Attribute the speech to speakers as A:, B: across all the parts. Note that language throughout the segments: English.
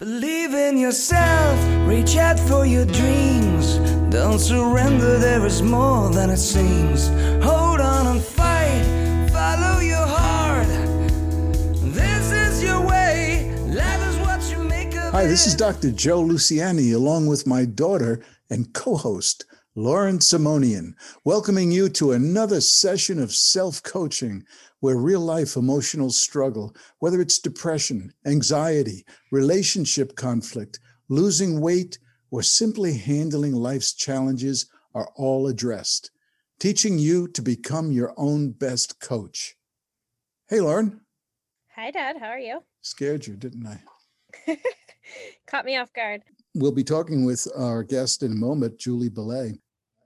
A: Believe in yourself, reach out for your dreams. Don't surrender, there is more than it seems. Hold on and fight, follow your heart. This is your way, life is what you make of
B: Hi, this is. Dr. Joe Luciani, along with my daughter and co host, Lauren Simonian, welcoming you to another session of self coaching where real life emotional struggle, whether it's depression, anxiety, relationship conflict, losing weight, or simply handling life's challenges, are all addressed, teaching you to become your own best coach. Hey, Lauren,
C: Hi, Dad. How are you?
B: scared you, didn't I?
C: Caught me off guard.
B: We'll be talking with our guest in a moment, Julie Belay,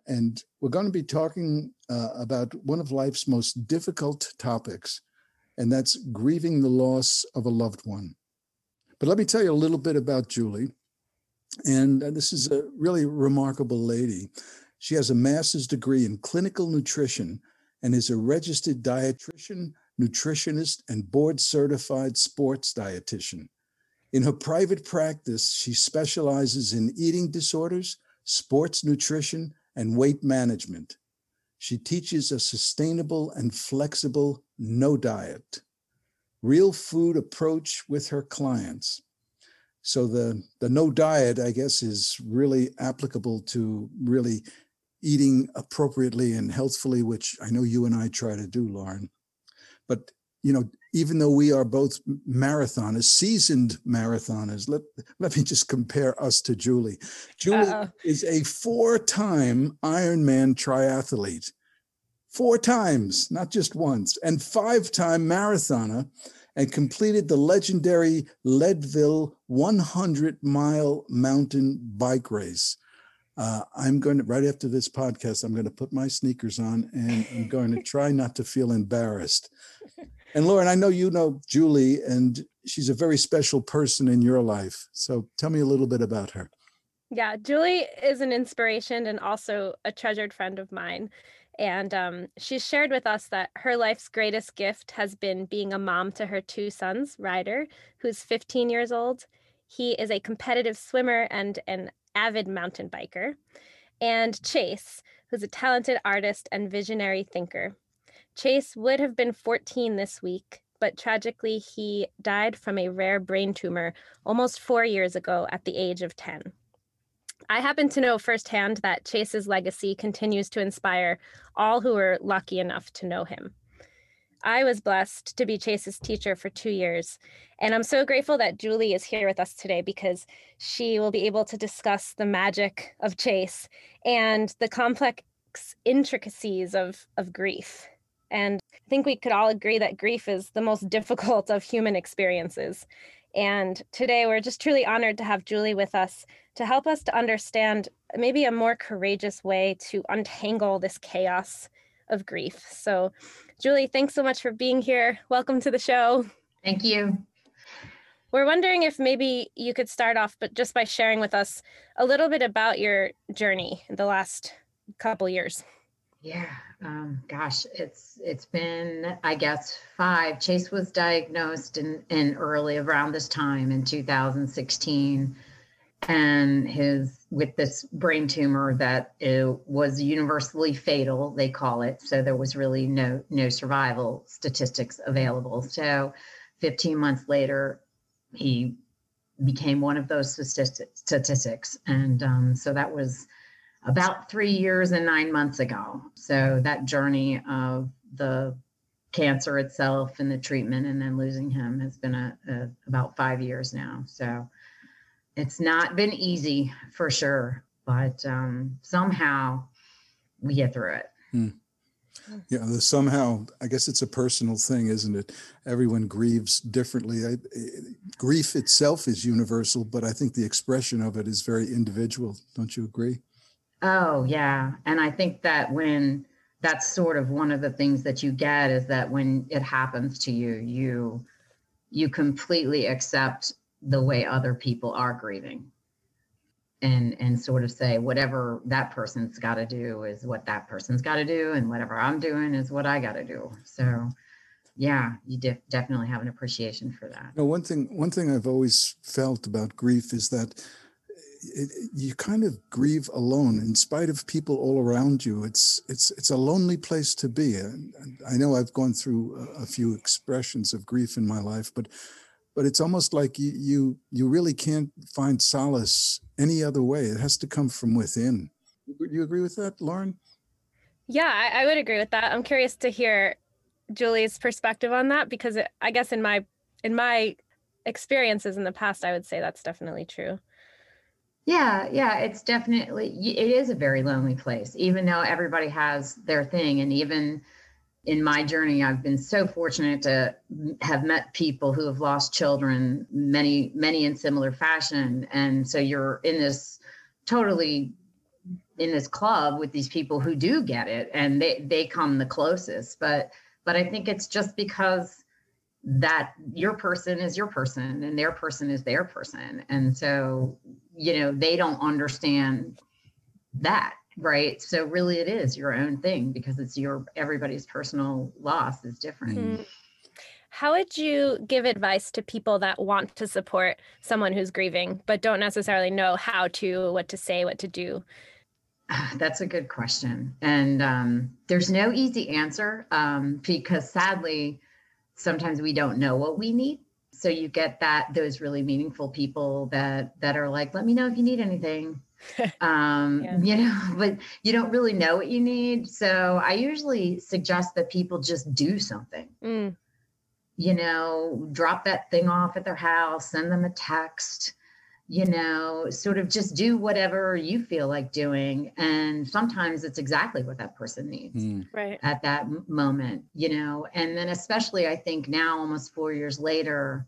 B: and we're going to be talking uh, about one of life's most difficult topics, and that's grieving the loss of a loved one. But let me tell you a little bit about Julie. And uh, this is a really remarkable lady. She has a master's degree in clinical nutrition and is a registered dietitian, nutritionist, and board certified sports dietitian. In her private practice, she specializes in eating disorders, sports nutrition, and weight management. She teaches a sustainable and flexible no diet, real food approach with her clients. So the, the no diet, I guess, is really applicable to really eating appropriately and healthfully, which I know you and I try to do, Lauren. But you know, even though we are both marathoners, seasoned marathoners, let, let me just compare us to Julie. Julie
C: Uh-oh.
B: is a four time Ironman triathlete, four times, not just once, and five time marathoner, and completed the legendary Leadville 100 mile mountain bike race. Uh, I'm going to, right after this podcast, I'm going to put my sneakers on and I'm going to try not to feel embarrassed. And Lauren, I know you know Julie, and she's a very special person in your life. So tell me a little bit about her.
C: Yeah, Julie is an inspiration and also a treasured friend of mine. And um, she's shared with us that her life's greatest gift has been being a mom to her two sons, Ryder, who's 15 years old. He is a competitive swimmer and an avid mountain biker, and Chase, who's a talented artist and visionary thinker. Chase would have been 14 this week, but tragically, he died from a rare brain tumor almost four years ago at the age of 10. I happen to know firsthand that Chase's legacy continues to inspire all who were lucky enough to know him. I was blessed to be Chase's teacher for two years, and I'm so grateful that Julie is here with us today because she will be able to discuss the magic of Chase and the complex intricacies of, of grief. And I think we could all agree that grief is the most difficult of human experiences. And today we're just truly honored to have Julie with us to help us to understand maybe a more courageous way to untangle this chaos of grief. So, Julie, thanks so much for being here. Welcome to the show.
D: Thank you.
C: We're wondering if maybe you could start off, but just by sharing with us a little bit about your journey in the last couple years.
D: Yeah, um, gosh, it's it's been I guess five. Chase was diagnosed in in early around this time in 2016, and his with this brain tumor that was universally fatal. They call it. So there was really no no survival statistics available. So 15 months later, he became one of those statistic- statistics, and um, so that was about three years and nine months ago. So that journey of the cancer itself and the treatment and then losing him has been a, a about five years now. So it's not been easy for sure, but um, somehow we get through it.
B: Yeah, the somehow, I guess it's a personal thing, isn't it? Everyone grieves differently. I, eh, grief itself is universal, but I think the expression of it is very individual. Don't you agree?
D: Oh, yeah. And I think that when that's sort of one of the things that you get is that when it happens to you, you you completely accept the way other people are grieving. And and sort of say whatever that person's got to do is what that person's got to do and whatever I'm doing is what I got to do. So yeah, you de- definitely have an appreciation for that.
B: No, one thing one thing I've always felt about grief is that it, you kind of grieve alone in spite of people all around you. It's it's it's a lonely place to be. And I know I've gone through a, a few expressions of grief in my life, but but it's almost like you, you you really can't find solace any other way. It has to come from within. Do you agree with that, Lauren?
C: Yeah, I, I would agree with that. I'm curious to hear Julie's perspective on that because it, I guess in my in my experiences in the past, I would say that's definitely true.
D: Yeah, yeah, it's definitely it is a very lonely place, even though everybody has their thing, and even in my journey, I've been so fortunate to have met people who have lost children, many, many in similar fashion. And so you're in this totally in this club with these people who do get it and they they come the closest. But but I think it's just because that your person is your person and their person is their person. And so, you know, they don't understand that right? So really it is your own thing because it's your everybody's personal loss is different. Mm.
C: how would you give advice to people that want to support someone who's grieving but don't necessarily know how to what to say what to do?
D: That's a good question. And um, there's no easy answer um, because sadly sometimes we don't know what we need so you get that those really meaningful people that that are like let me know if you need anything um yeah. you know but you don't really know what you need so i usually suggest that people just do something mm. you know drop that thing off at their house send them a text you know sort of just do whatever you feel like doing. And sometimes it's exactly what that person needs
C: mm. right.
D: at that moment you know? And then especially i think now almost 4 years later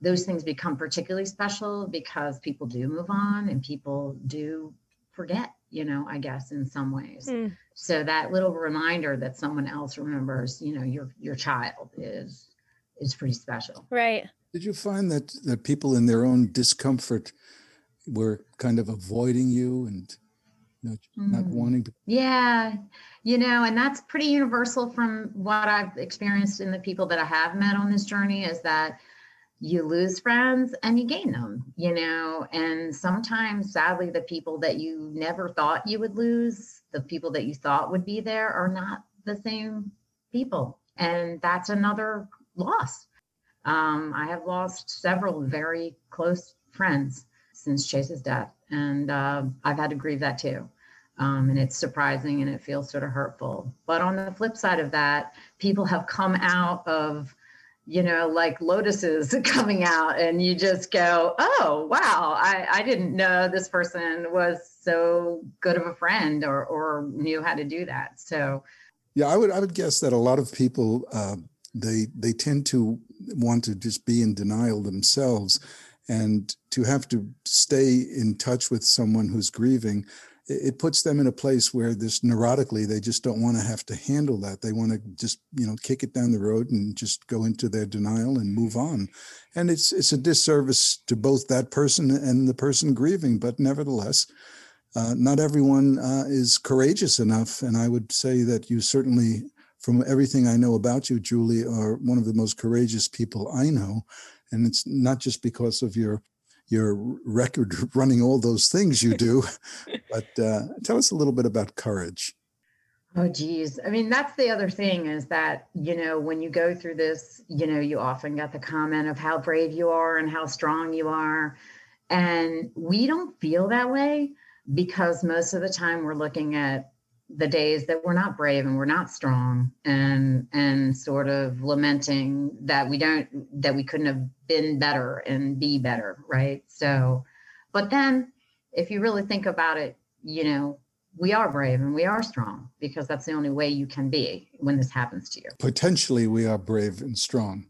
D: those things become particularly special because people do move on and people do forget you know i guess in some ways. Mm. so that little reminder that someone else remembers you know your your child is is pretty special.
C: Right
B: did you find that that people in their own discomfort were kind of avoiding you and know, mm. not wanting to
D: yeah you know and that's pretty universal from what i've experienced in the people that i have met on this journey is that you lose friends and you gain them, you know. And sometimes, sadly, the people that you never thought you would lose, the people that you thought would be there, are not the same people. And that's another loss. Um, I have lost several very close friends since Chase's death, and uh, I've had to grieve that too. Um, and it's surprising and it feels sort of hurtful. But on the flip side of that, people have come out of you know, like lotuses coming out, and you just go, oh, wow, I, I didn't know this person was so good of a friend or, or knew how to do that. So,
B: yeah, I would, I would guess that a lot of people, uh, they, they tend to want to just be in denial themselves. And to have to stay in touch with someone who's grieving it puts them in a place where this neurotically they just don't want to have to handle that. They want to just you know kick it down the road and just go into their denial and move on. And it's it's a disservice to both that person and the person grieving but nevertheless uh, not everyone uh, is courageous enough. And i would say that you certainly from everything i know about you julie are one of the most courageous people i know and it's not just because of your your record running all those things you do. but uh, tell us a little bit about courage.
D: Oh, geez. I mean, that's the other thing is that, you know, when you go through this, you know, you often get the comment of how brave you are and how strong you are. And we don't feel that way because most of the time we're looking at the days that we're not brave and we're not strong and and sort of lamenting that we don't that we couldn't have been better and be better right? So but then if you really think about it you know we are brave and we are strong because that's the only way you can be when this happens to you.
B: Potentially we are brave and strong.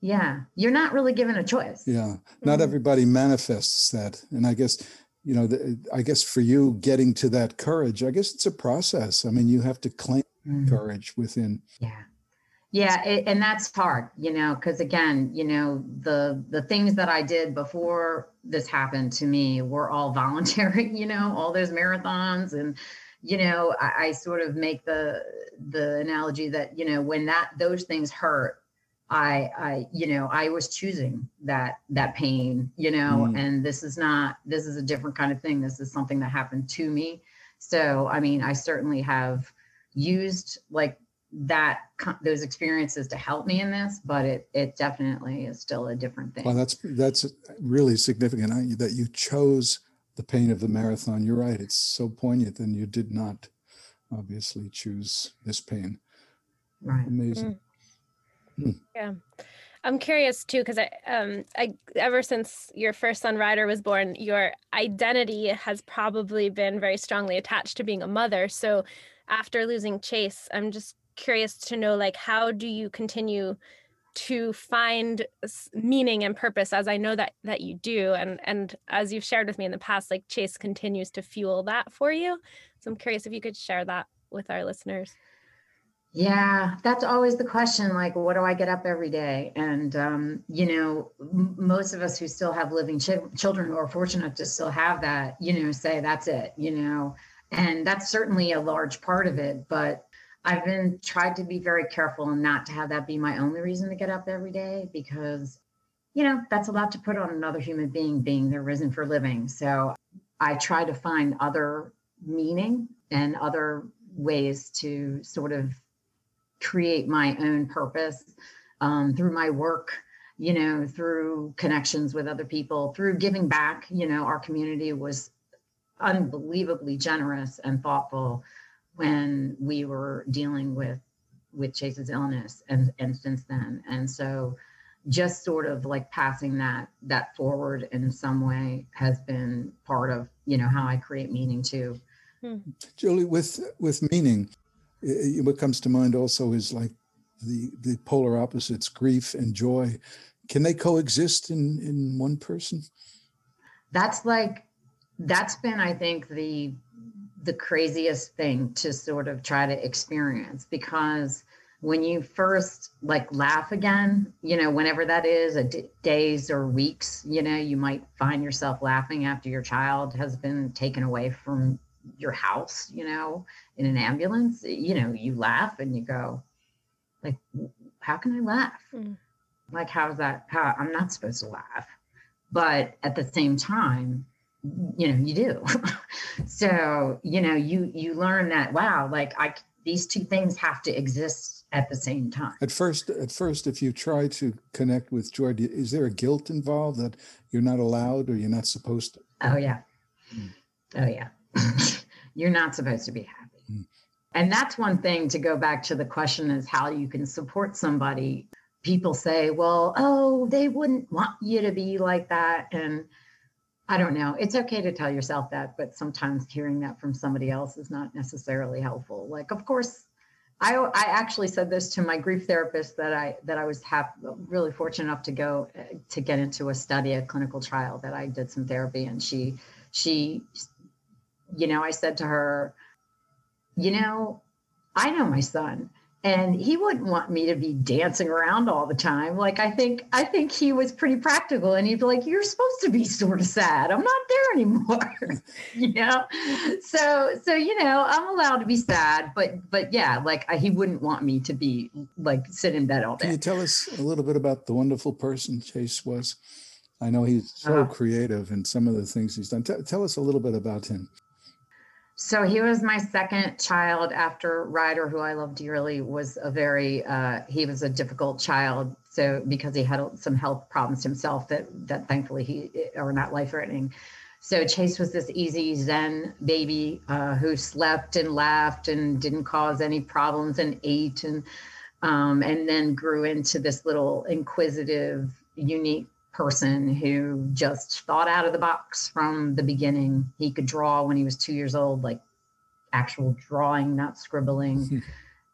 D: Yeah. You're not really given a choice.
B: Yeah. Not mm-hmm. everybody manifests that. And i guess you know, the, I guess for you getting to that courage, I guess it's a process. I mean, you have to claim mm. courage within.
D: Yeah. Yeah, it, and that's hard, you know, because again, you know, the the things that I did before this happened to me were all voluntary, you know, all those marathons and you know, I, I sort of make the the analogy that, you know, when that those things hurt, I, I, you know, I was choosing that that pain, you know,
B: Mm.
D: and this is not, this is a different kind of thing. This is something that happened to me. So, I mean, I certainly have used like that those experiences to help me in this, but it it definitely is still a different thing.
B: Well, that's that's really significant I- that you chose the pain of the marathon. You're right; it's so poignant, and you did not obviously choose this pain.
D: right.
B: Amazing.
C: I'm curious too, because I, um, I ever since your first son Ryder was born, your identity has probably been very strongly attached to being a mother. So, after losing Chase, I'm just curious to know, like, how do you continue to find meaning and purpose? As I know that that you do, and and as you've shared with me in the past, like Chase continues to fuel that for you. So, I'm curious if you could share that with our listeners.
D: Yeah, that's always the question. Like, what do I get up every day? And, um, you know, m- most of us who still have living ch- children who are fortunate to still have that, you know, say that's it, you know, and that's certainly a large part of it. But I've been tried to be very careful and not to have that be my only reason to get up every day because, you know, that's a lot to put on another human being being their reason for living. So I try to find other meaning and other ways to sort of create my own purpose um, through my work you know through connections with other people through giving back you know our community was unbelievably generous and thoughtful when we were dealing with with chase's illness and and since then. And so just sort of like passing that that forward in some way has been part of you know how i create meaning too.
B: Julie, with with meaning, i- i- what comes to mind also is like the the polar opposites, grief and joy. Can they coexist in in one person?
D: that's like that's been i think the the craziest thing to sort of try to experience because when you first like laugh again you know whenever that is a d- days or weeks you know you might find yourself laughing after your child has been taken away from your house you know in an ambulance you know you laugh and you go like how can i laugh
C: Mm.
D: like how's that how i'm not supposed to laugh but at the same time you know you do so you know you you learn that wow like i these two things have to exist at the same time
B: At first, at first, if you try to connect with joy, do- is there a guilt involved that you're not allowed or you're not supposed to?
D: oh yeah
B: Mm.
D: oh yeah you're not supposed to be happy
B: Mm.
D: and that's one thing to go back to the question is how you can support somebody people say well oh they wouldn't want you to be like that and I don't know. It's okay to tell yourself that, but sometimes hearing that from somebody else is not necessarily helpful. Like, of course, I I actually said this to my grief therapist that I that I was hap- really fortunate enough to go uh, to get into a study, a clinical trial that I did some therapy, and she she, you know, I said to her, you know, I know my son and he wouldn't want me to be dancing around all the time like i think i think he was pretty practical and he'd be like you're supposed to be sort of sad i'm not there anymore you know so so you know i'm allowed to be sad but but yeah like I, he wouldn't want me to be like sit in bed all day Can
B: you tell us a little bit about the wonderful person Chase was? I know he's so
D: Uh-huh.
B: creative and some of the things he's done. T- tell us a little bit about him.
D: So he was my second child after Ryder, who I love dearly, was a very uh, he was a difficult child. So because he had some health problems himself that that thankfully he are not life threatening. So Chase was this easy Zen baby uh, who slept and laughed and didn't cause any problems and ate and um, and then grew into this little inquisitive, unique person who just thought out of the box from the beginning. He could draw when he was two years old, like actual drawing, not scribbling. Hmm.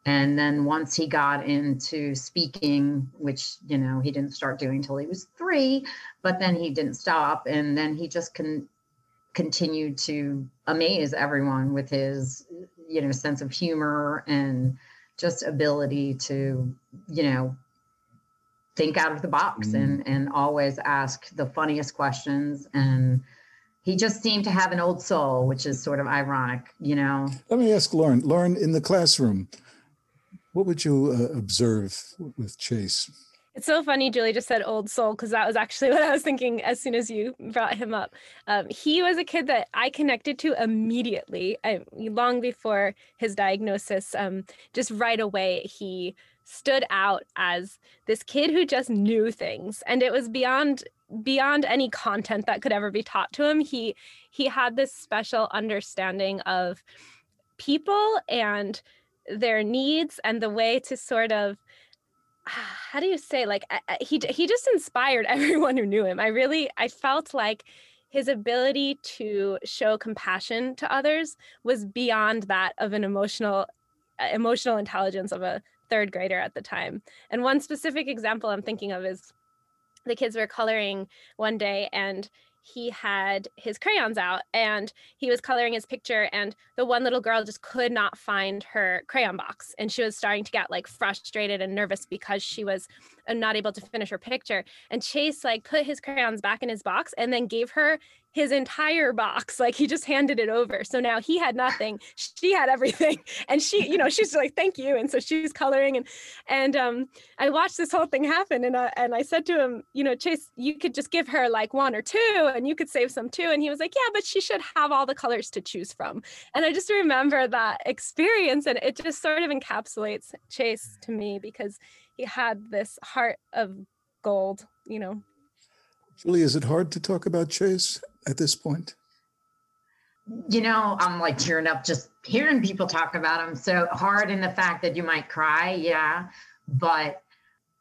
D: and then once he got into speaking, which, you know, he didn't start doing until he was three, but then he didn't stop. And then he just can continued to amaze everyone with his, you know, sense of humor and just ability to, you know, think out of the box
B: Mm.
D: and and always ask the funniest questions and he just seemed to have an old soul which is sort of ironic you know
B: Let me ask Lauren. Lauren, in the classroom, what would you uh, observe with Chase?
C: It's so funny, Julie just said old soul, because that was actually what I was thinking as soon as you brought him up. Um, he was a kid that I connected to immediately, I, long before his diagnosis. Um, just right away, he stood out as this kid who just knew things, and it was beyond beyond any content that could ever be taught to him. He he had this special understanding of people and their needs and the way to sort of how do you say like he he just inspired everyone who knew him. I really I felt like his ability to show compassion to others was beyond that of an emotional uh, emotional intelligence of a third grader at the time. And one specific example I'm thinking of is the kids were coloring one day and he had his crayons out and he was coloring his picture and the one little girl just could not find her crayon box and she was starting to get like frustrated and nervous because she was uh, not able to finish her picture. And chase like put his crayons back in his box and then gave her his entire box. Like he just handed it over. So now he had nothing. She had everything. And she you know she's like thank you. And so she's coloring and and um i watched this whole thing happen and I, and i said to him you know chase you could just give her like one or two and you could save some too. And he was like yeah but she should have all the colors to choose from. And i just remember that experience and it just sort of encapsulates chase to me because he had this heart of gold you know
B: Julie, is it hard to talk about Chase at this point?
D: You know, I'm like tearing up just hearing people talk about him. So hard in the fact that you might cry, yeah. But,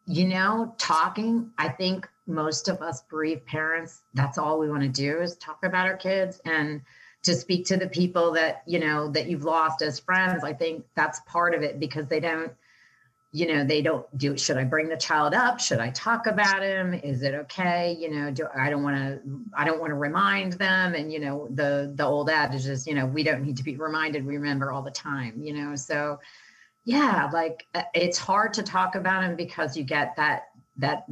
D: you know, talking, I think most of us bereaved parents, that's all we want to do is talk about our kids and to speak to the people that, you know, that you've lost as friends. I think that's part of it because they don't you know they don't do should i bring the child up? Should i talk about him? Is it okay? You know do i don't want to i don't want to remind them and you know the the old adage is you know we don't need to be reminded we remember all the time you know? So yeah like uh, it's hard to talk about him because you get that that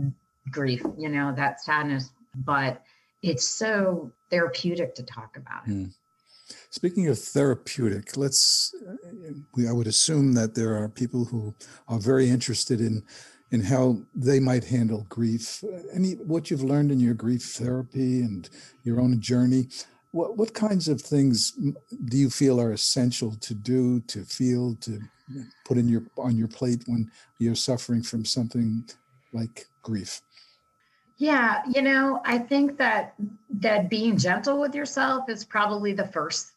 D: grief you know that sadness but it's so therapeutic to talk about it mm.
B: Speaking of therapeutic, let's. We, I would assume that there are people who are very interested in in how they might handle grief. Any what you've learned in your grief therapy and your own journey. What what kinds of things do you feel are essential to do, to feel, to put in your on your plate when you're suffering from something like grief?
D: Yeah, you know, I think that that being gentle with yourself is probably the first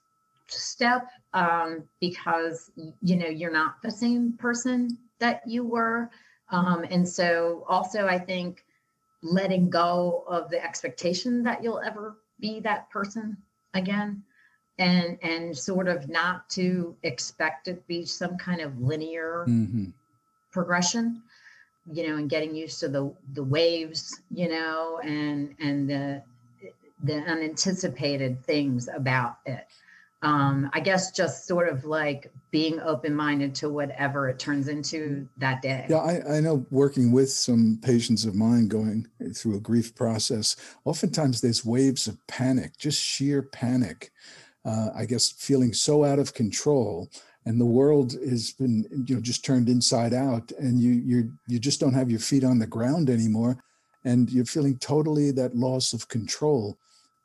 D: step um, because you know you're not the same person that you were um, and so also i think letting go of the expectation that you'll ever be that person again and and sort of not to expect it to be some kind of linear mm-hmm. progression you know and getting used to the the waves you know and and the the unanticipated things about it um, I guess just sort of like being open minded to whatever it turns into that day.
B: Yeah, I, I, know working with some patients of mine going through a grief process, oftentimes there's waves of panic, just sheer panic. Uh, I guess feeling so out of control and the world has been you know just turned inside out and you you you just don't have your feet on the ground anymore and you're feeling totally that loss of control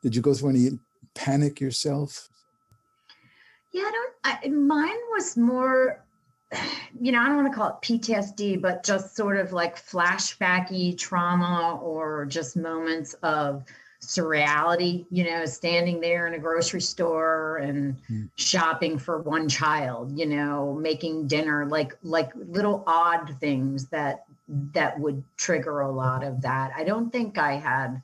B: did you go through any panic yourself
D: yeah, I don't. I, mine was more, you know, I don't want to call it PTSD, but just sort of like flashbacky trauma or just moments of surreality. You know, standing there in a grocery store and mm. shopping for one child. You know, making dinner, like like little odd things that that would trigger a lot of that. I don't think I had,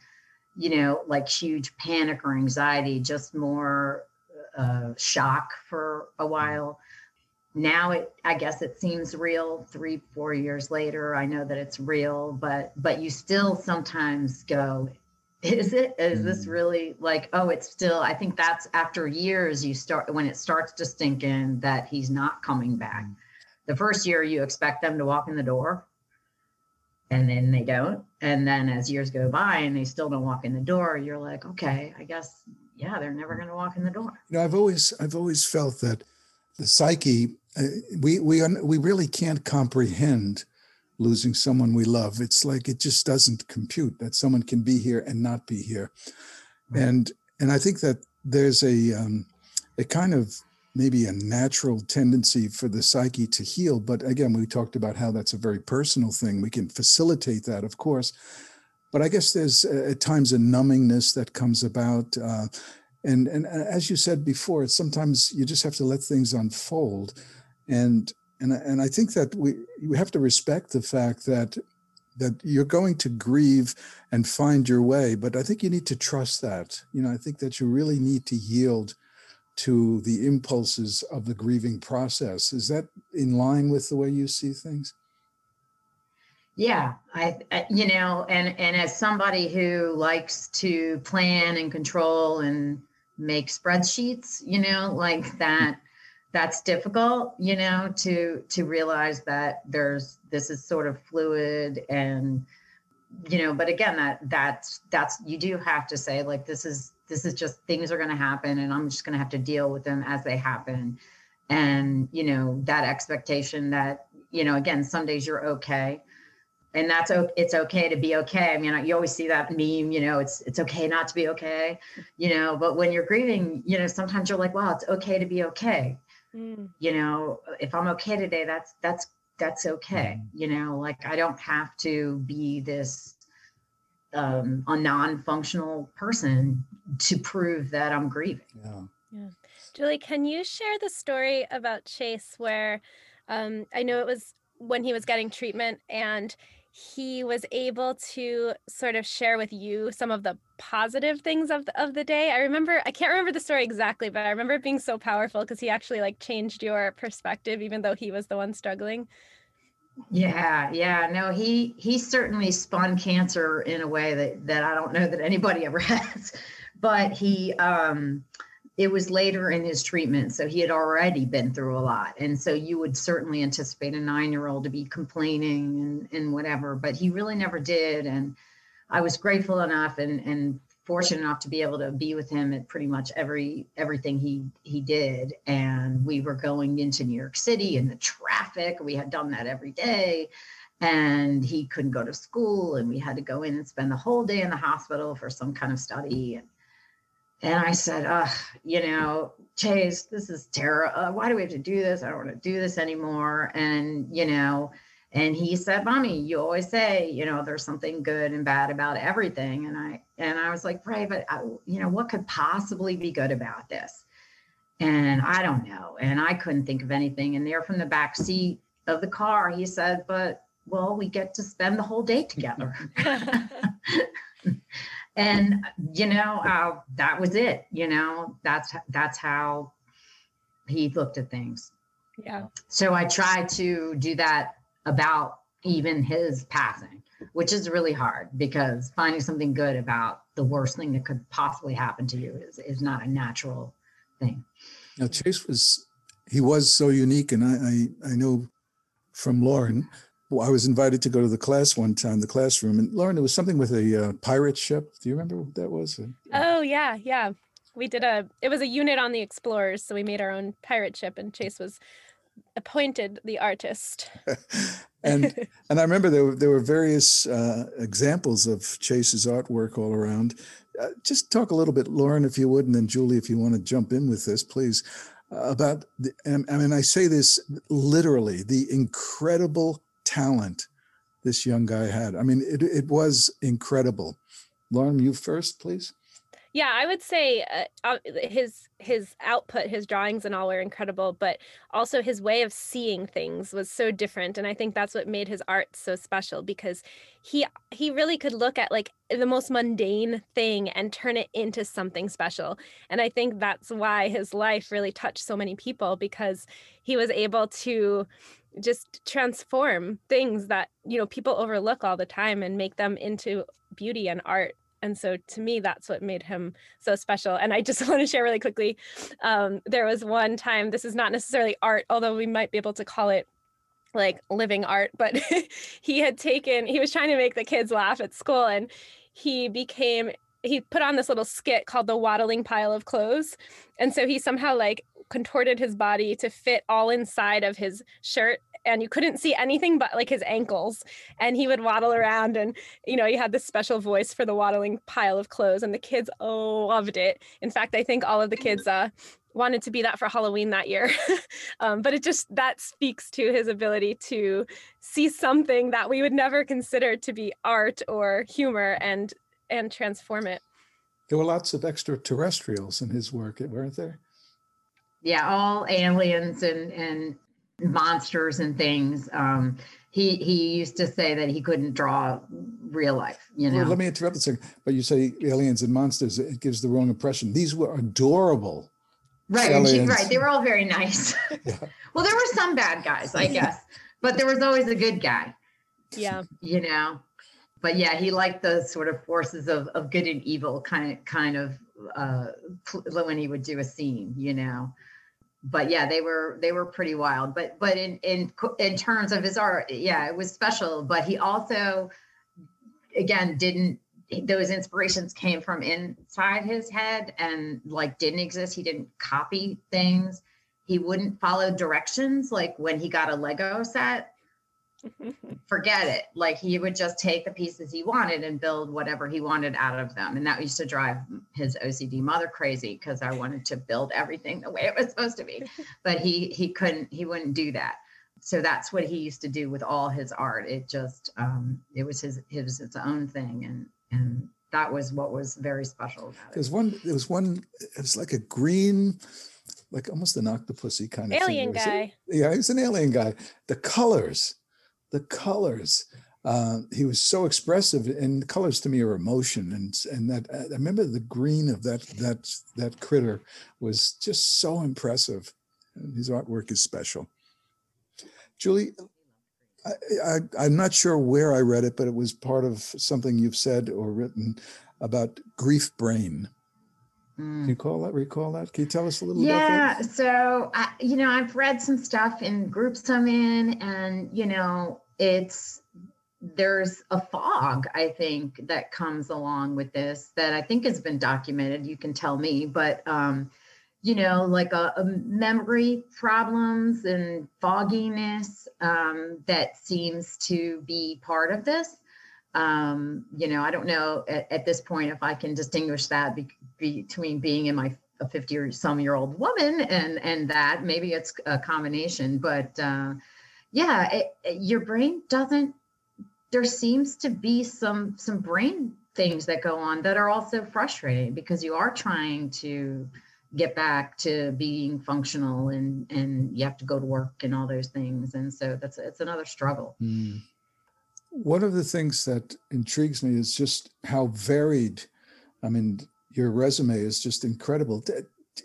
D: you know, like huge panic or anxiety. Just more a shock for a while. Now it, I guess it seems real. Three, four years later, I know that it's real, but but you still sometimes go, is it? Is this mm. really like? Oh, it's still. I think that's after years you start when it starts to stink in that he's not coming back. Mm. The first year you expect them to walk in the door, and then they don't. And then as years go by and they still don't walk in the door, you're like, okay, I guess yeah, they're never going to walk in the door.
B: You know, I've always I've always felt that the psyche uh, we we we really can't comprehend losing someone we love. It's like it just doesn't compute that someone can be here and not be here. Right. And and I think that there's a um, a kind of maybe a natural tendency for the psyche to heal. But again, we talked about how that's a very personal thing. We can facilitate that, of course. But I guess there's uh, at times a numbingness that comes about. Uh, and, and uh, as you said before, sometimes you just have to let things unfold. And, and, and I think that we, we have to respect the fact that that you're going to grieve and find your way but i think you need to trust that you know i think that you really need to yield to the impulses of the grieving process. Is that in line with the way you see things?
D: Yeah, I, you know, and and as somebody who likes to plan and control and make spreadsheets, you know, like that that's difficult, you know, to to realize that there's this is sort of fluid and you know, but again that that's that's you do have to say like this is this is just things are going to happen and i'm just going to have to deal with them as they happen. And you know that expectation that you know again some days you're okay and that's it's okay to be okay i mean you always see that meme you know it's it's okay not to be okay you know but when you're grieving you know sometimes you're like wow it's okay to be okay mm. you know if i'm okay today that's that's that's okay mm. you know like i don't have to be this um, a non-functional person to prove that I'm grieving.
B: Yeah.
C: Yeah. Julie, can you share the story about Chase where um, I know it was when he was getting treatment and he was able to sort of share with you some of the positive things of the, of the day. I remember I can't remember the story exactly, but I remember it being so powerful because he actually like changed your perspective even though he was the one struggling.
D: Yeah, yeah. No, he he certainly spun cancer in a way that that I don't know that anybody ever has. But he um it was later in his treatment, so he had already been through a lot. And so you would certainly anticipate a 9-year-old to be complaining and and whatever, but he really never did. And I was grateful enough and and fortunate enough to be able to be with him at pretty much every everything he he did. And we were going into new york city and the traffic we had done that every day. And he couldn't go to school and we had to go in and spend the whole day in the hospital for some kind of study. And and I said, uh, you know, Chase, this is terrible. Uh, why do we have to do this? I don't want to do this anymore. And, you know, and he said mommy you always say you know there's something good and bad about everything and i and i was like right but I, you know what could possibly be good about this and i don't know and i couldn't think of anything and there from the back seat of the car he said but well we get to spend the whole day together and you know uh, that was it you know that's that's how he looked at things
C: yeah
D: so i tried to do that about even his passing, which is really hard because finding something good about the worst thing that could possibly happen to you is, is not a natural thing.
B: Now, Chase was, he was so unique. And I, I, I know from Lauren, well, I was invited to go to the class one time, the classroom. And Lauren, it was something with a uh, pirate ship. Do you remember what that was?
C: Oh, yeah, yeah. We did a, it was a unit on the Explorers. So we made our own pirate ship, and Chase was appointed the artist.
B: and and I remember there were, there were various uh, examples of Chase's artwork all around. Uh, just talk a little bit, Lauren, if you would, and then Julie, if you want to jump in with this, please. Uh, about the, I mean, I say this literally, the incredible talent this young guy had. I mean, it it was incredible. Lauren, you first, please.
C: Yeah, I would say uh, his his output, his drawings and all were incredible, but also his way of seeing things was so different, and I think that's what made his art so special because he he really could look at like the most mundane thing and turn it into something special, and I think that's why his life really touched so many people because he was able to just transform things that you know people overlook all the time and make them into beauty and art and so to me that's what made him so special and i just want to share really quickly um, there was one time this is not necessarily art although we might be able to call it like living art but he had taken he was trying to make the kids laugh at school and he became he put on this little skit called the waddling pile of clothes and so he somehow like contorted his body to fit all inside of his shirt and you couldn't see anything but like his ankles and he would waddle around and you know he had this special voice for the waddling pile of clothes and the kids oh, loved it. In fact i think all of the kids uh, wanted to be that for halloween that year. Um, but it just that speaks to his ability to see something that we would never consider to be art or humor and and transform it.
B: There were lots of extraterrestrials in his work weren't there
D: yeah all aliens and and monsters and things. Um, he he used to say that he couldn't draw real life. You know. Well,
B: let me interrupt a second. But you say aliens and monsters. It gives the wrong impression. These were adorable.
D: Right, she, right. They were all very nice. Yeah. well, there were some bad guys, I guess, but there was always a good guy.
C: Yeah.
D: You know. But yeah, he liked the sort of forces of, of good and evil kind of kind of uh, when he would do a scene, you know but yeah, they were they were pretty wild. But but in in in terms of his art, yeah, it was special. But he also, again, didn't those inspirations came from inside his head and like didn't exist. He didn't copy things. He wouldn't follow directions. Like when he got a Lego set, forget it. Like he would just take the pieces he wanted and build whatever he wanted out of them. And that used to drive his OCD mother crazy because I wanted to build everything the way it was supposed to be. But he he couldn't, he wouldn't do that. So that's what he used to do with all his art. It just um it was his it was its own thing and and that was what was very special about it.
B: There's one there was one it was like a green like almost an octopusy kind
C: of alien thing. guy.
B: Yeah, he's an alien guy. The colors the colors. Uh, he was so expressive, and colors to me are emotion, and and that uh, I remember the green of that that that critter was just so impressive. His artwork is special. Julie, I, I, am not sure where I read it, but it was part of something you've said or written about grief brain. Can you mm. call that? Recall that? Can you tell us a little? Bit?
D: Yeah. So, I, you know, I've read some stuff in groups I'm in, and you know, it's there's a fog i think that comes along with this that i think has been documented you can tell me but um you know like a, a memory problems and fogginess um that seems to be part of this. Um you know i don't know at, at this point if i can distinguish that be, between being in my a 50 or some year old woman and and that maybe it's a combination but uh yeah it, it, your brain doesn't there seems to be some some brain things that go on that are also frustrating because you are trying to get back to being functional and and you have to go to work and all those things and so that's it's another struggle mm.
B: one of the things that intrigues me is just how varied i mean your resume is just incredible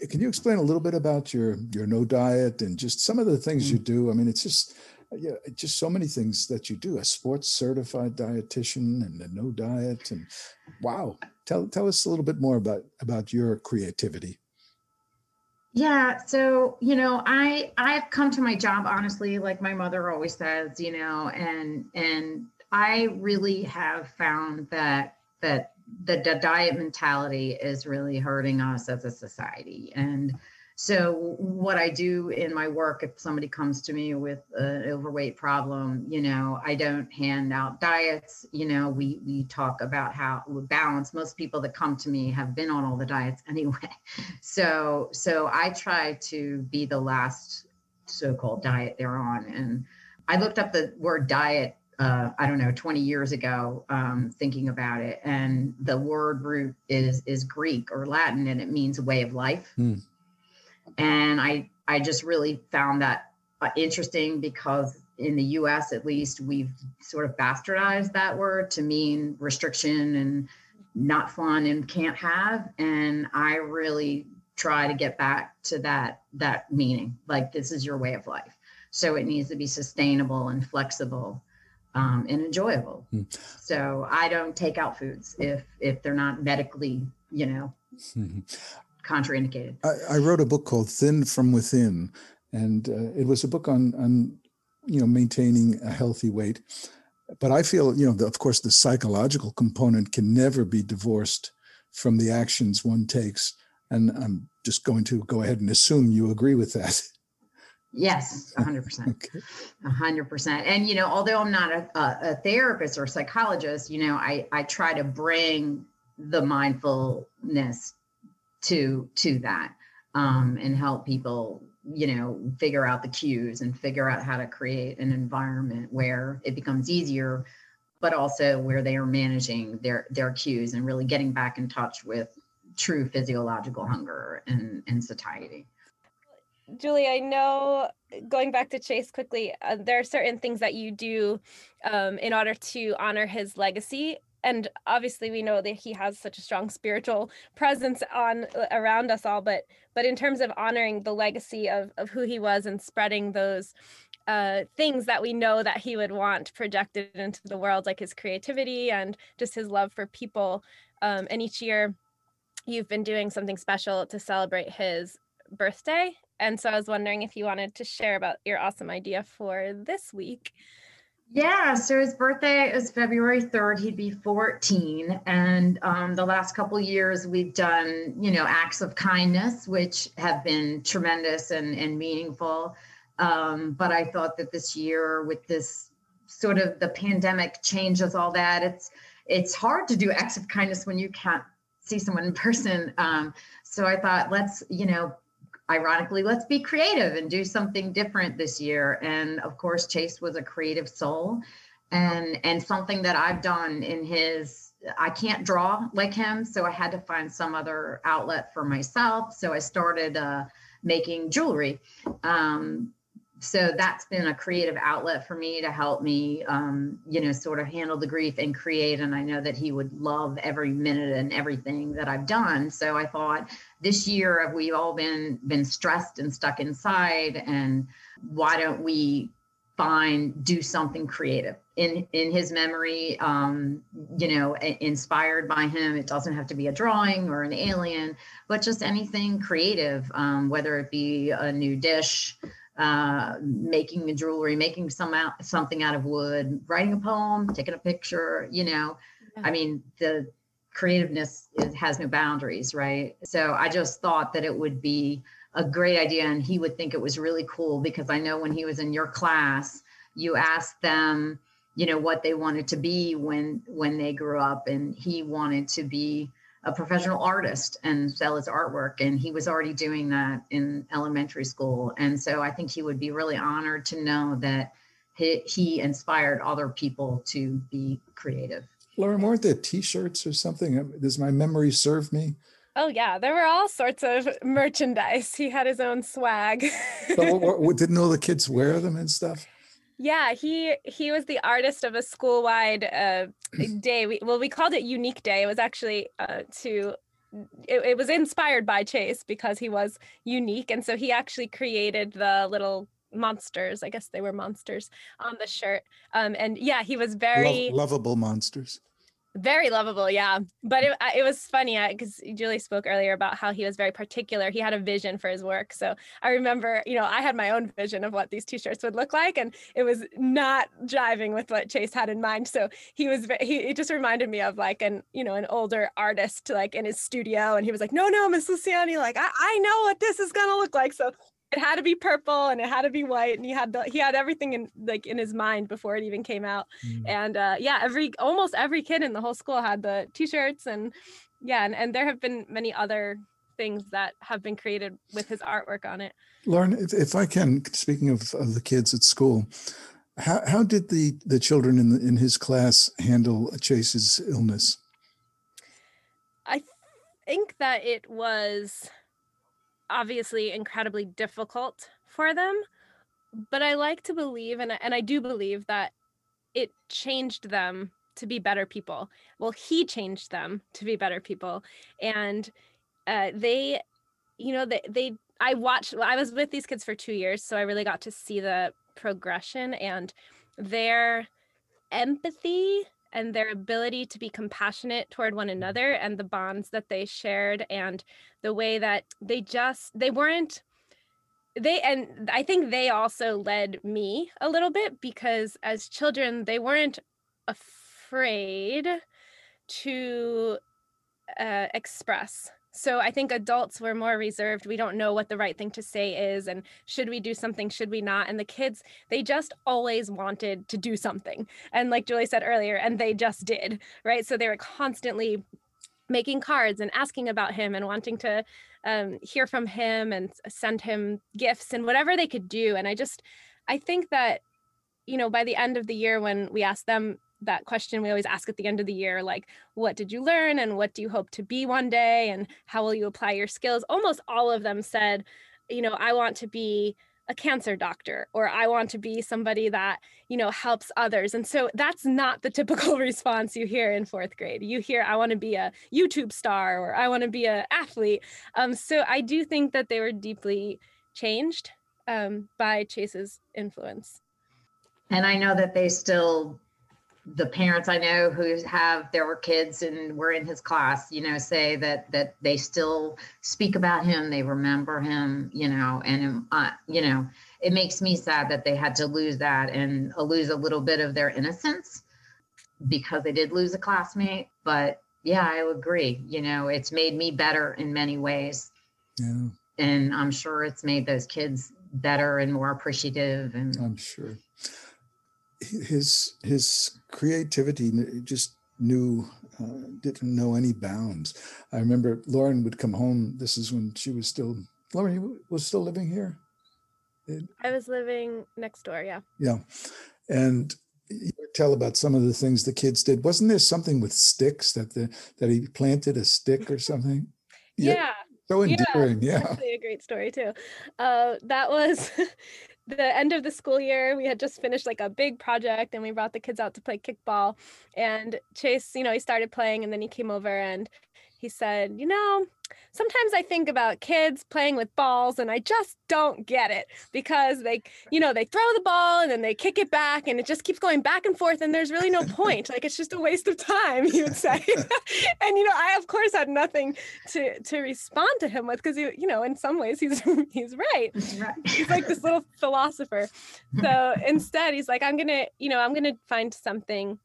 B: can you explain a little bit about your your no diet and just some of the things mm. you do i mean it's just yeah, just so many things that you do. A sports certified dietitian and a no diet, and wow. Tell tell us a little bit more about about your creativity.
D: Yeah, so you know, I I've come to my job honestly, like my mother always says, you know, and and I really have found that that the, the diet mentality is really hurting us as a society and so what I do in my work, if somebody comes to me with an overweight problem, you know, I don't hand out diets. You know, we we talk about how balance. Most people that come to me have been on all the diets anyway. So so I try to be the last so-called diet they're on. And I looked up the word diet uh, I don't know, 20 years ago, um, thinking about it. And the word root is is Greek or Latin, and it means a way of life. Mm and I I just really found that uh, interesting because in the U.S. at least we've sort of bastardized that word to mean restriction and not fun and can't have, and I really try to get back to that that meaning like this is your way of life so it needs to be sustainable and flexible um, and enjoyable mm. so i don't take out foods if if they're not medically you know contraindicated.
B: I, I, wrote a book called Thin from Within, and uh, it was a book on on you know maintaining a healthy weight. But I feel you know the, of course the psychological component can never be divorced from the actions one takes. And I'm just going to go ahead and assume you agree with that.
D: Yes, 100%.
B: Okay.
D: 100%. And, you know, although I'm not a, a, a therapist or psychologist, you know, I, I try to bring the mindfulness to to that um, and help people you know figure out the cues and figure out how to create an environment where it becomes easier but also where they are managing their their cues and really getting back in touch with true physiological hunger and, and satiety
C: Julie, I know going back to Chase quickly, uh, there are certain things that you do um, in order to honor his legacy. And obviously, we know that he has such a strong spiritual presence on uh, around us all. But but in terms of honoring the legacy of of who he was and spreading those uh, things that we know that he would want projected into the world, like his creativity and just his love for people. Um, and each year, you've been doing something special to celebrate his birthday and so I was wondering if you wanted to share about your awesome idea for this week.
D: Yeah, so his birthday is February 3rd. He'd be 14. And um, the last couple years, we've done, you know, acts of kindness, which have been tremendous and, and meaningful. Um, but I thought that this year, with this sort of the pandemic changes all that, it's it's hard to do acts of kindness when you can't see someone in person. Um, so I thought, let's, you know, ironically, let's be creative and do something different this year. And of course, Chase was a creative soul and and something that I've done in his I can't draw like him, so I had to find some other outlet for myself. So I started uh, making jewelry. Um, so that's been a creative outlet for me to help me um, you know sort of handle the grief and create and i know that he would love every minute and everything that i've done so i thought this year we've all been been stressed and stuck inside? And why don't we find do something creative? In in his memory um you know inspired by him it doesn't have to be a drawing or an alien but just anything creative um, whether it be a new dish uh, making the jewelry, making some out, something out of wood, writing a poem, taking a picture, you know, yeah. I mean, the creativeness is, has no boundaries, right? So I just thought that it would be a great idea and he would think it was really cool because I know when he was in your class, you asked them, you know, what they wanted to be when when they grew up and he wanted to be a professional artist and sell his artwork. And he was already doing that in elementary school. And so I think he would be really honored to know that he, he inspired other people to be creative.
B: Lauren, weren't there t-shirts or something? Does my memory serve me?
C: Oh yeah, there were all sorts of merchandise. He had his own swag.
B: what, what, didn't all the kids wear them and stuff?
C: Yeah, he he was the artist of a school-wide uh, day. We, well, we called it Unique Day. It was actually uh, to it, it was inspired by Chase because he was unique, and so he actually created the little monsters. I guess they were monsters on the shirt. Um, and yeah, he was very
B: Lo- lovable monsters.
C: Very lovable, yeah. But it, it was funny because Julie spoke earlier about how he was very particular. He had a vision for his work. So I remember, you know, I had my own vision of what these t-shirts would look like, and it was not jiving with what Chase had in mind. So he was, he it just reminded me of like an, you know, an older artist like in his studio, and he was like, "No, no, Miss Luciani, like I, I know what this is gonna look like." So it had to be purple and it had to be white and he had the he had everything in like in his mind before it even came out. Mm. and uh yeah every almost every kid in the whole school had the t-shirts and yeah and, and there have been many other things that have been created with his artwork on it.
B: Lauren if, if i can speaking of, of the kids at school how, how did the the children in the, in his class handle chase's illness?
C: I think that it was obviously incredibly difficult for them but i like to believe and, and i do believe that it changed them to be better people. Well he changed them to be better people and uh, they you know they, they i watched i was with these kids for two years so i really got to see the progression and their empathy and their ability to be compassionate toward one mm-hmm. another and the bonds that they shared and the way that they just they weren't they and i think they also led me a little bit because as children they weren't afraid to uh, express. So I think adults were more reserved. We don't know what the right thing to say is and should we do something, should we not? And the kids, they just always wanted to do something. And like Julie said earlier, and they just did, right? So they were constantly making cards and asking about him and wanting to um, hear from him and send him gifts and whatever they could do. And I just, I think that, you know, by the end of the year, when we asked them that question we always ask at the end of the year like what did you learn and what do you hope to be one day? And how will you apply your skills? Almost all of them said you know i want to be a cancer doctor or i want to be somebody that you know helps others. And so that's not the typical response you hear in fourth grade. You hear i want to be a youtube star or i want to be an athlete. Um, so i do think that they were deeply changed um, by chase's influence.
D: And i know that they still the parents I know who have their kids and were in his class, you know, say that that they still speak about him, they remember him, you know, and uh, you know, it makes me sad that they had to lose that and uh, lose a little bit of their innocence because they did lose a classmate. But yeah, I agree. You know, it's made me better in many ways. Yeah. And I'm sure it's made those kids better and more appreciative and
B: I'm sure his his creativity just knew uh, didn't know any bounds. I remember Lauren would come home. This is when she was still Lauren was still living here.
C: I was living next door. Yeah.
B: Yeah, and you tell about some of the things the kids did. Wasn't there something with sticks that the that he planted a stick or something?
C: Yeah. yeah.
B: So endearing. Yeah.
C: yeah. Actually, a great story too. Uh, that was the end of the school year we had just finished like a big project and we brought the kids out to play kickball. And chase you know he started playing and then he came over and he said you know sometimes I think about kids playing with balls and I just don't get it because they, you know, they throw the ball and then they kick it back and it just keeps going back and forth and there's really no point. like it's just a waste of time, he would say. and you know, I of course had nothing to to respond to him with because you know, in some ways he's he's right. right. He's like this little philosopher. So instead he's like, I'm gonna, you know, I'm gonna find something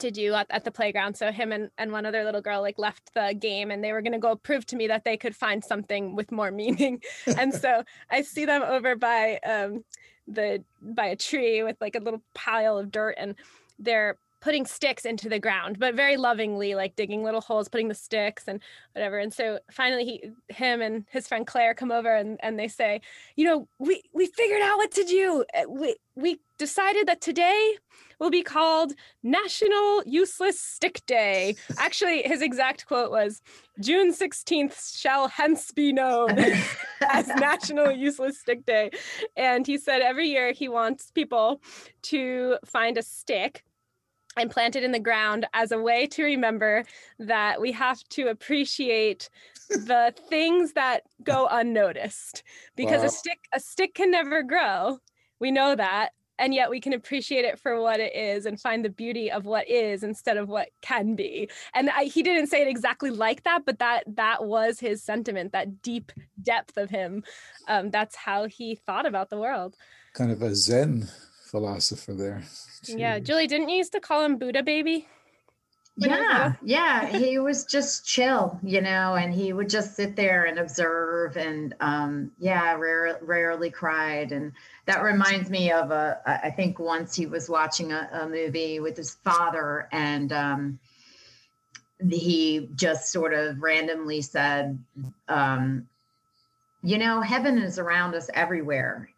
C: to do at, at the playground. So him and, and one other little girl like left the game and they were gonna go prove to me that they could find something with more meaning. and so I see them over by um the by a tree with like a little pile of dirt and they're putting sticks into the ground but very lovingly like digging little holes putting the sticks and whatever and so finally he him and his friend claire come over and, and they say you know we we figured out what to do uh, we we decided that today will be called National Useless Stick Day. Actually, his exact quote was June 16th shall hence be known as National Useless Stick Day. And he said every year he wants people to find a stick and plant it in the ground as a way to remember that we have to appreciate the things that go unnoticed. Because wow. a stick a stick can never grow we know that and yet we can appreciate it for what it is and find the beauty of what is instead of what can be. And I, he didn't say it exactly like that but that that was his sentiment that deep depth of him. Um, that's how he thought about the world.
B: Kind of a zen philosopher there.
C: Jeez. yeah julie didn't you used to call him buddha baby?
D: Yeah yeah he was just chill you know and he would just sit there and observe and um yeah rare, rarely cried. And that reminds me of a i think once he was watching a, a movie with his father and um he just sort of randomly said um you know heaven is around us everywhere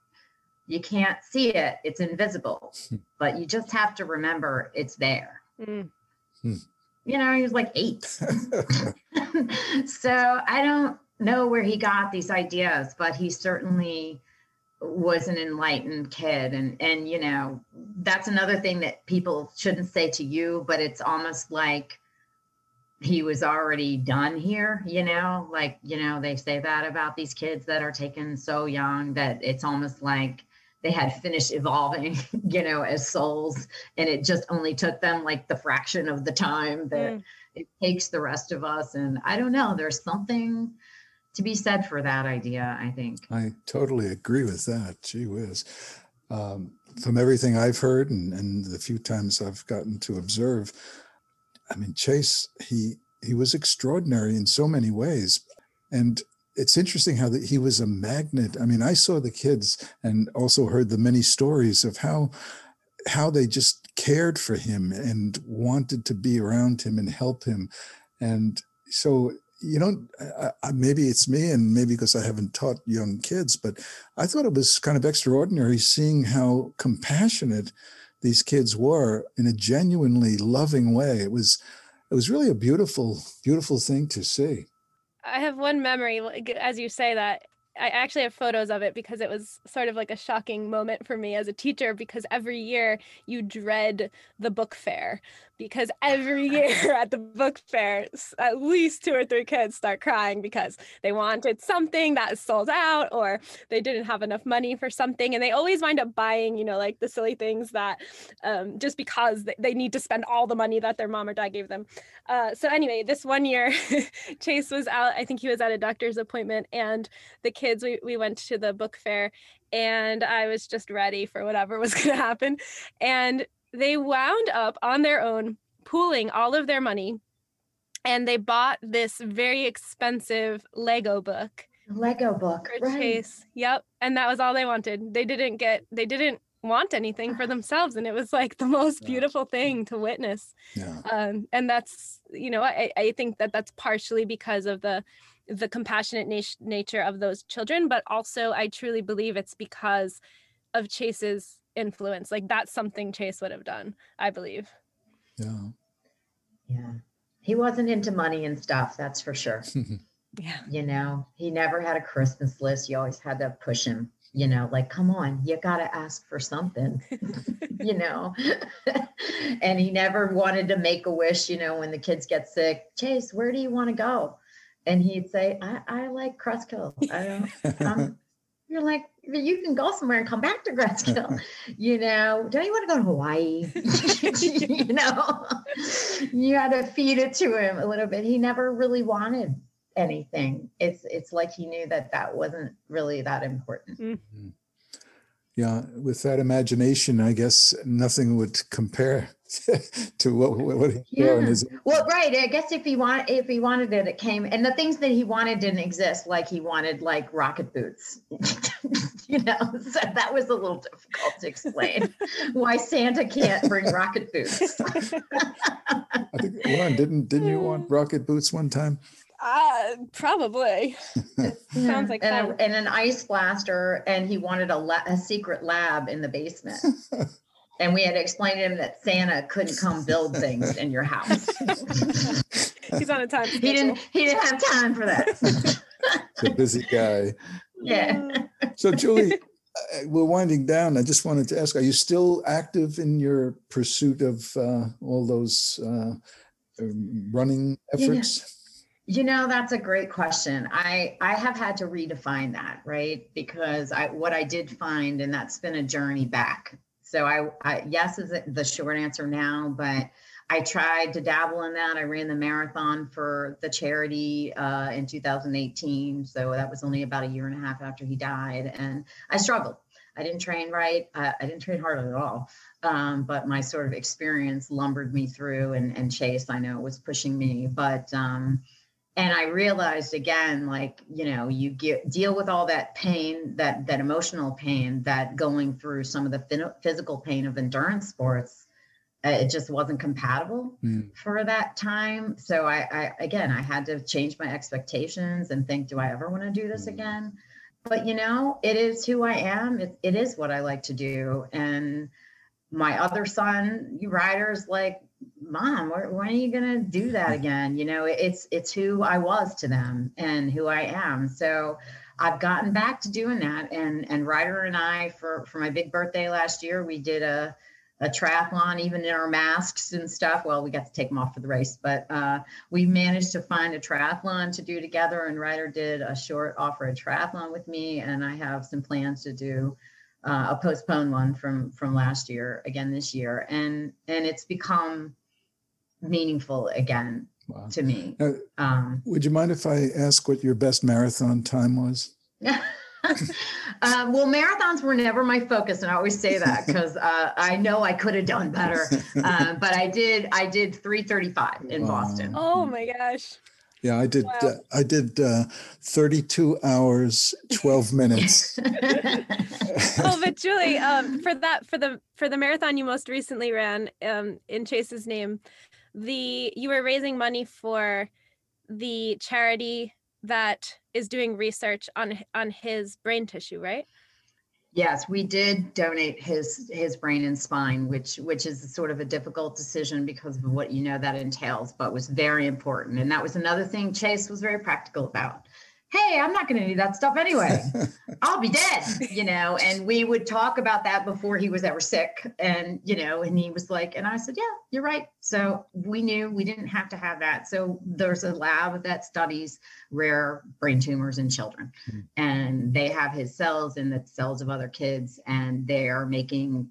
D: you can't see it it's invisible but you just have to remember it's there mm. Hmm. You know, he was like eight. so I don't know where he got these ideas, but he certainly was an enlightened kid and and you know that's another thing that people shouldn't say to you but it's almost like he was already done here you know like you know they say that about these kids that are taken so young that it's almost like they had finished evolving, you know, as souls. And it just only took them like the fraction of the time that mm. it takes the rest of us. And I don't know, there's something to be said for that idea, I think.
B: I totally agree with that. Gee whiz. Um, from everything I've heard and, and the few times I've gotten to observe, I mean, Chase, he he was extraordinary in so many ways. And it's interesting how that he was a magnet. I mean, I saw the kids and also heard the many stories of how how they just cared for him and wanted to be around him and help him. And so, you know, maybe it's me and maybe because I haven't taught young kids, but I thought it was kind of extraordinary seeing how compassionate these kids were in a genuinely loving way. It was it was really a beautiful, beautiful thing to see.
C: I have one memory, as you say that, I actually have photos of it because it was sort of like a shocking moment for me as a teacher because every year you dread the book fair because every year at the book fair at least two or three kids start crying because they wanted something that sold out or they didn't have enough money for something. And they always wind up buying you know like the silly things that um, just because they need to spend all the money that their mom or dad gave them. Uh, so anyway this one year chase was out i think he was at a doctor's appointment and the kids we, we went to the book fair and i was just ready for whatever was going to happen. And they wound up on their own pooling all of their money and they bought this very expensive Lego book.
D: Lego book.
C: For right. Chase. Yep. And that was all they wanted. They didn't get they didn't want anything for themselves and it was like the most beautiful thing to witness yeah. um, and that's you know I, I think that that's partially because of the the compassionate nat- nature of those children but also i truly believe it's because of chase's influence. Like that's something Chase would have done, I believe.
B: Yeah.
D: Yeah. He wasn't into money and stuff, that's for sure.
C: yeah.
D: You know, he never had a Christmas list. You always had to push him, you know, like, come on, you got to ask for something, you know. and he never wanted to make a wish, you know, when the kids get sick. Chase, where do you want to go? And he'd say, I, I like Cresskill. I don't, I'm, you're like, you can go somewhere and come back to Cresskill. you know, don't you want to go to Hawaii? you know, you had to feed it to him a little bit. He never really wanted anything. It's it's like he knew that that wasn't really that important. Mm-hmm
B: yeah, with that imagination, I guess nothing would compare to what what he
D: yeah. his. Well, right. I guess if he want if he wanted it, it came, and the things that he wanted didn't exist. Like he wanted like rocket boots, you know. So that was a little difficult to explain why Santa can't bring rocket boots.
B: I think Lauren didn't didn't you want rocket boots one time?
C: Uh, probably. Sounds like
D: and, a, and, an ice blaster, and he wanted a, la- a secret lab in the basement. and we had to explain to him that Santa couldn't come build things in your house.
C: He's on a time.
D: Schedule. He didn't. He didn't have time for that.
B: a busy guy.
D: Yeah.
B: So Julie, uh, we're winding down. I just wanted to ask: Are you still active in your pursuit of uh, all those uh, um, running efforts?
D: Yeah. You know, that's a great question. I I have had to redefine that, right? Because I what I did find, and that's been a journey back. So I, I yes is the short answer now, but I tried to dabble in that. I ran the marathon for the charity uh, in 2018. So that was only about a year and a half after he died, and I struggled. I didn't train right. I, didn't train hard at all. Um, but my sort of experience lumbered me through, and, and Chase, I know, was pushing me. But um, and i realized again like you know you get deal with all that pain that that emotional pain that going through some of the physical pain of endurance sports uh, it just wasn't compatible mm. for that time so I, I again i had to change my expectations and think do i ever want to do this mm. again but you know it is who i am it, it is what i like to do and my other son you Ryder's like mom when are you going to do that again? You know it's it's who i was to them and who i am. So i've gotten back to doing that. And and ryder and i for for my big birthday last year we did a a triathlon even in our masks and stuff. Well we got to take them off for the race but uh, we managed to find a triathlon to do together. And ryder did a short off-road triathlon with me. And i have some plans to do uh, a postponed one from from last year again this year and and it's become meaningful again wow. to me
B: now, um, would you mind if i ask what your best marathon time was
D: um, well, marathons were never my focus, and I always say that because uh, I know I could have done better. Um, but I did. I did 3:35 in
B: Wow.
D: Boston.
C: Oh my gosh.
B: Yeah, I did.
C: Wow.
B: Uh, I did uh, 32 hours, 12 minutes.
C: oh, but Julie, um, for that, for the for the marathon you most recently ran, um, in Chase's name, the you were raising money for the charity that is doing research on on his brain tissue, right?
D: Yes, we did donate his his brain and spine, which which is sort of a difficult decision because of what you know that entails, but was very important. And that was another thing Chase was very practical about. Hey, I'm not going to do that stuff anyway. I'll be dead, you know. And we would talk about that before he was ever sick, and you know, and he was like, and I said, yeah, you're right. So we knew we didn't have to have that. So there's a lab that studies rare brain tumors in children hmm. and they have his cells and the cells of other kids and they are making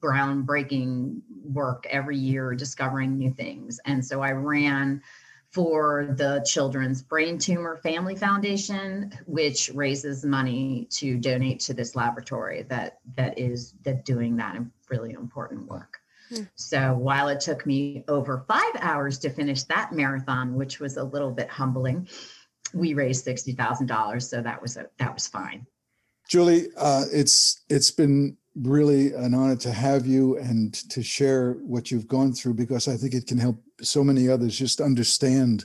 D: groundbreaking work every year discovering new things and so i ran for the children's brain tumor family foundation which raises money to donate to this laboratory that that is that doing that really important work
C: Hmm.
D: so while it took me over five hours to finish that marathon which was a little bit humbling we raised sixty thousand dollars, so that was a, that was fine.
B: Julie, uh, it's it's been really an honor to have you and to share what you've gone through because I think it can help so many others just understand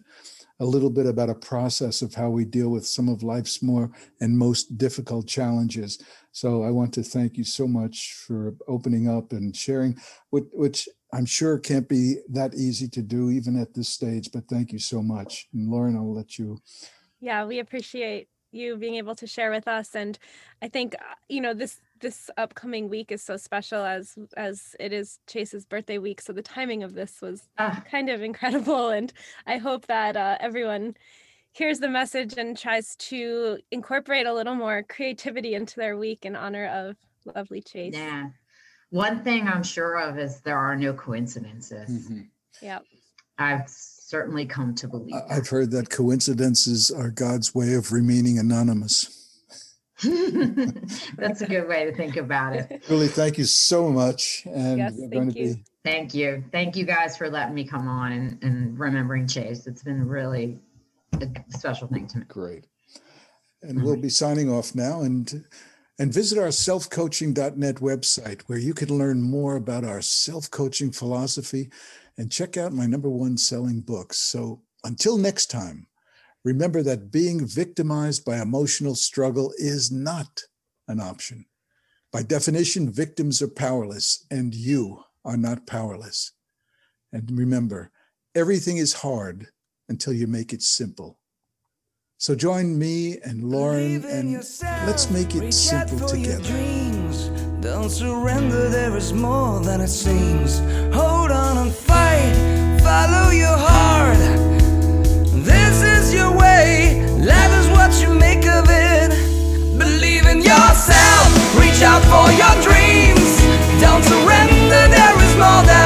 B: a little bit about a process of how we deal with some of life's more and most difficult challenges. So I want to thank you so much for opening up and sharing, which, I'm sure can't be that easy to do even at this stage. But thank you so much. And Lauren, I'll let you.
C: Yeah, we appreciate you being able to share with us and I think uh, you know this this upcoming week is so special as as it is Chase's birthday week so the timing of this was
D: Ah,
C: kind of incredible and I hope that uh, everyone hears the message and tries to incorporate a little more creativity into their week in honor of lovely Chase.
D: yeah. One thing I'm sure of is there are no coincidences.
C: Yeah.
D: I've certainly come to believe.
B: I- I've heard that coincidences are God's way of remaining anonymous.
D: That. That's a good way to think about it.
B: Julie, thank you so much. And
C: Yes,
B: we're going
C: thank
B: to
C: you.
B: be
D: Thank you. Thank you guys for letting me come on and, and remembering Chase. It's been really a special thing to me.
B: great. And we'll mm-hmm. be signing off now and and visit our selfcoaching.net website where you can learn more about our self-coaching philosophy and check out my number one selling books. So until next time, remember that being victimized by emotional struggle is not an option. By definition, victims are powerless and you are not powerless. And remember, everything is hard until you make it simple. So join me and Lauren and
A: yourself.
B: let's make it
A: Reach
B: simple together.
A: dreams. Don't surrender, there is more than it seems. Hold on and fight, follow your heart your way. Life is what you make of it. Believe in yourself, reach out for your dreams. Don't surrender, there is more than.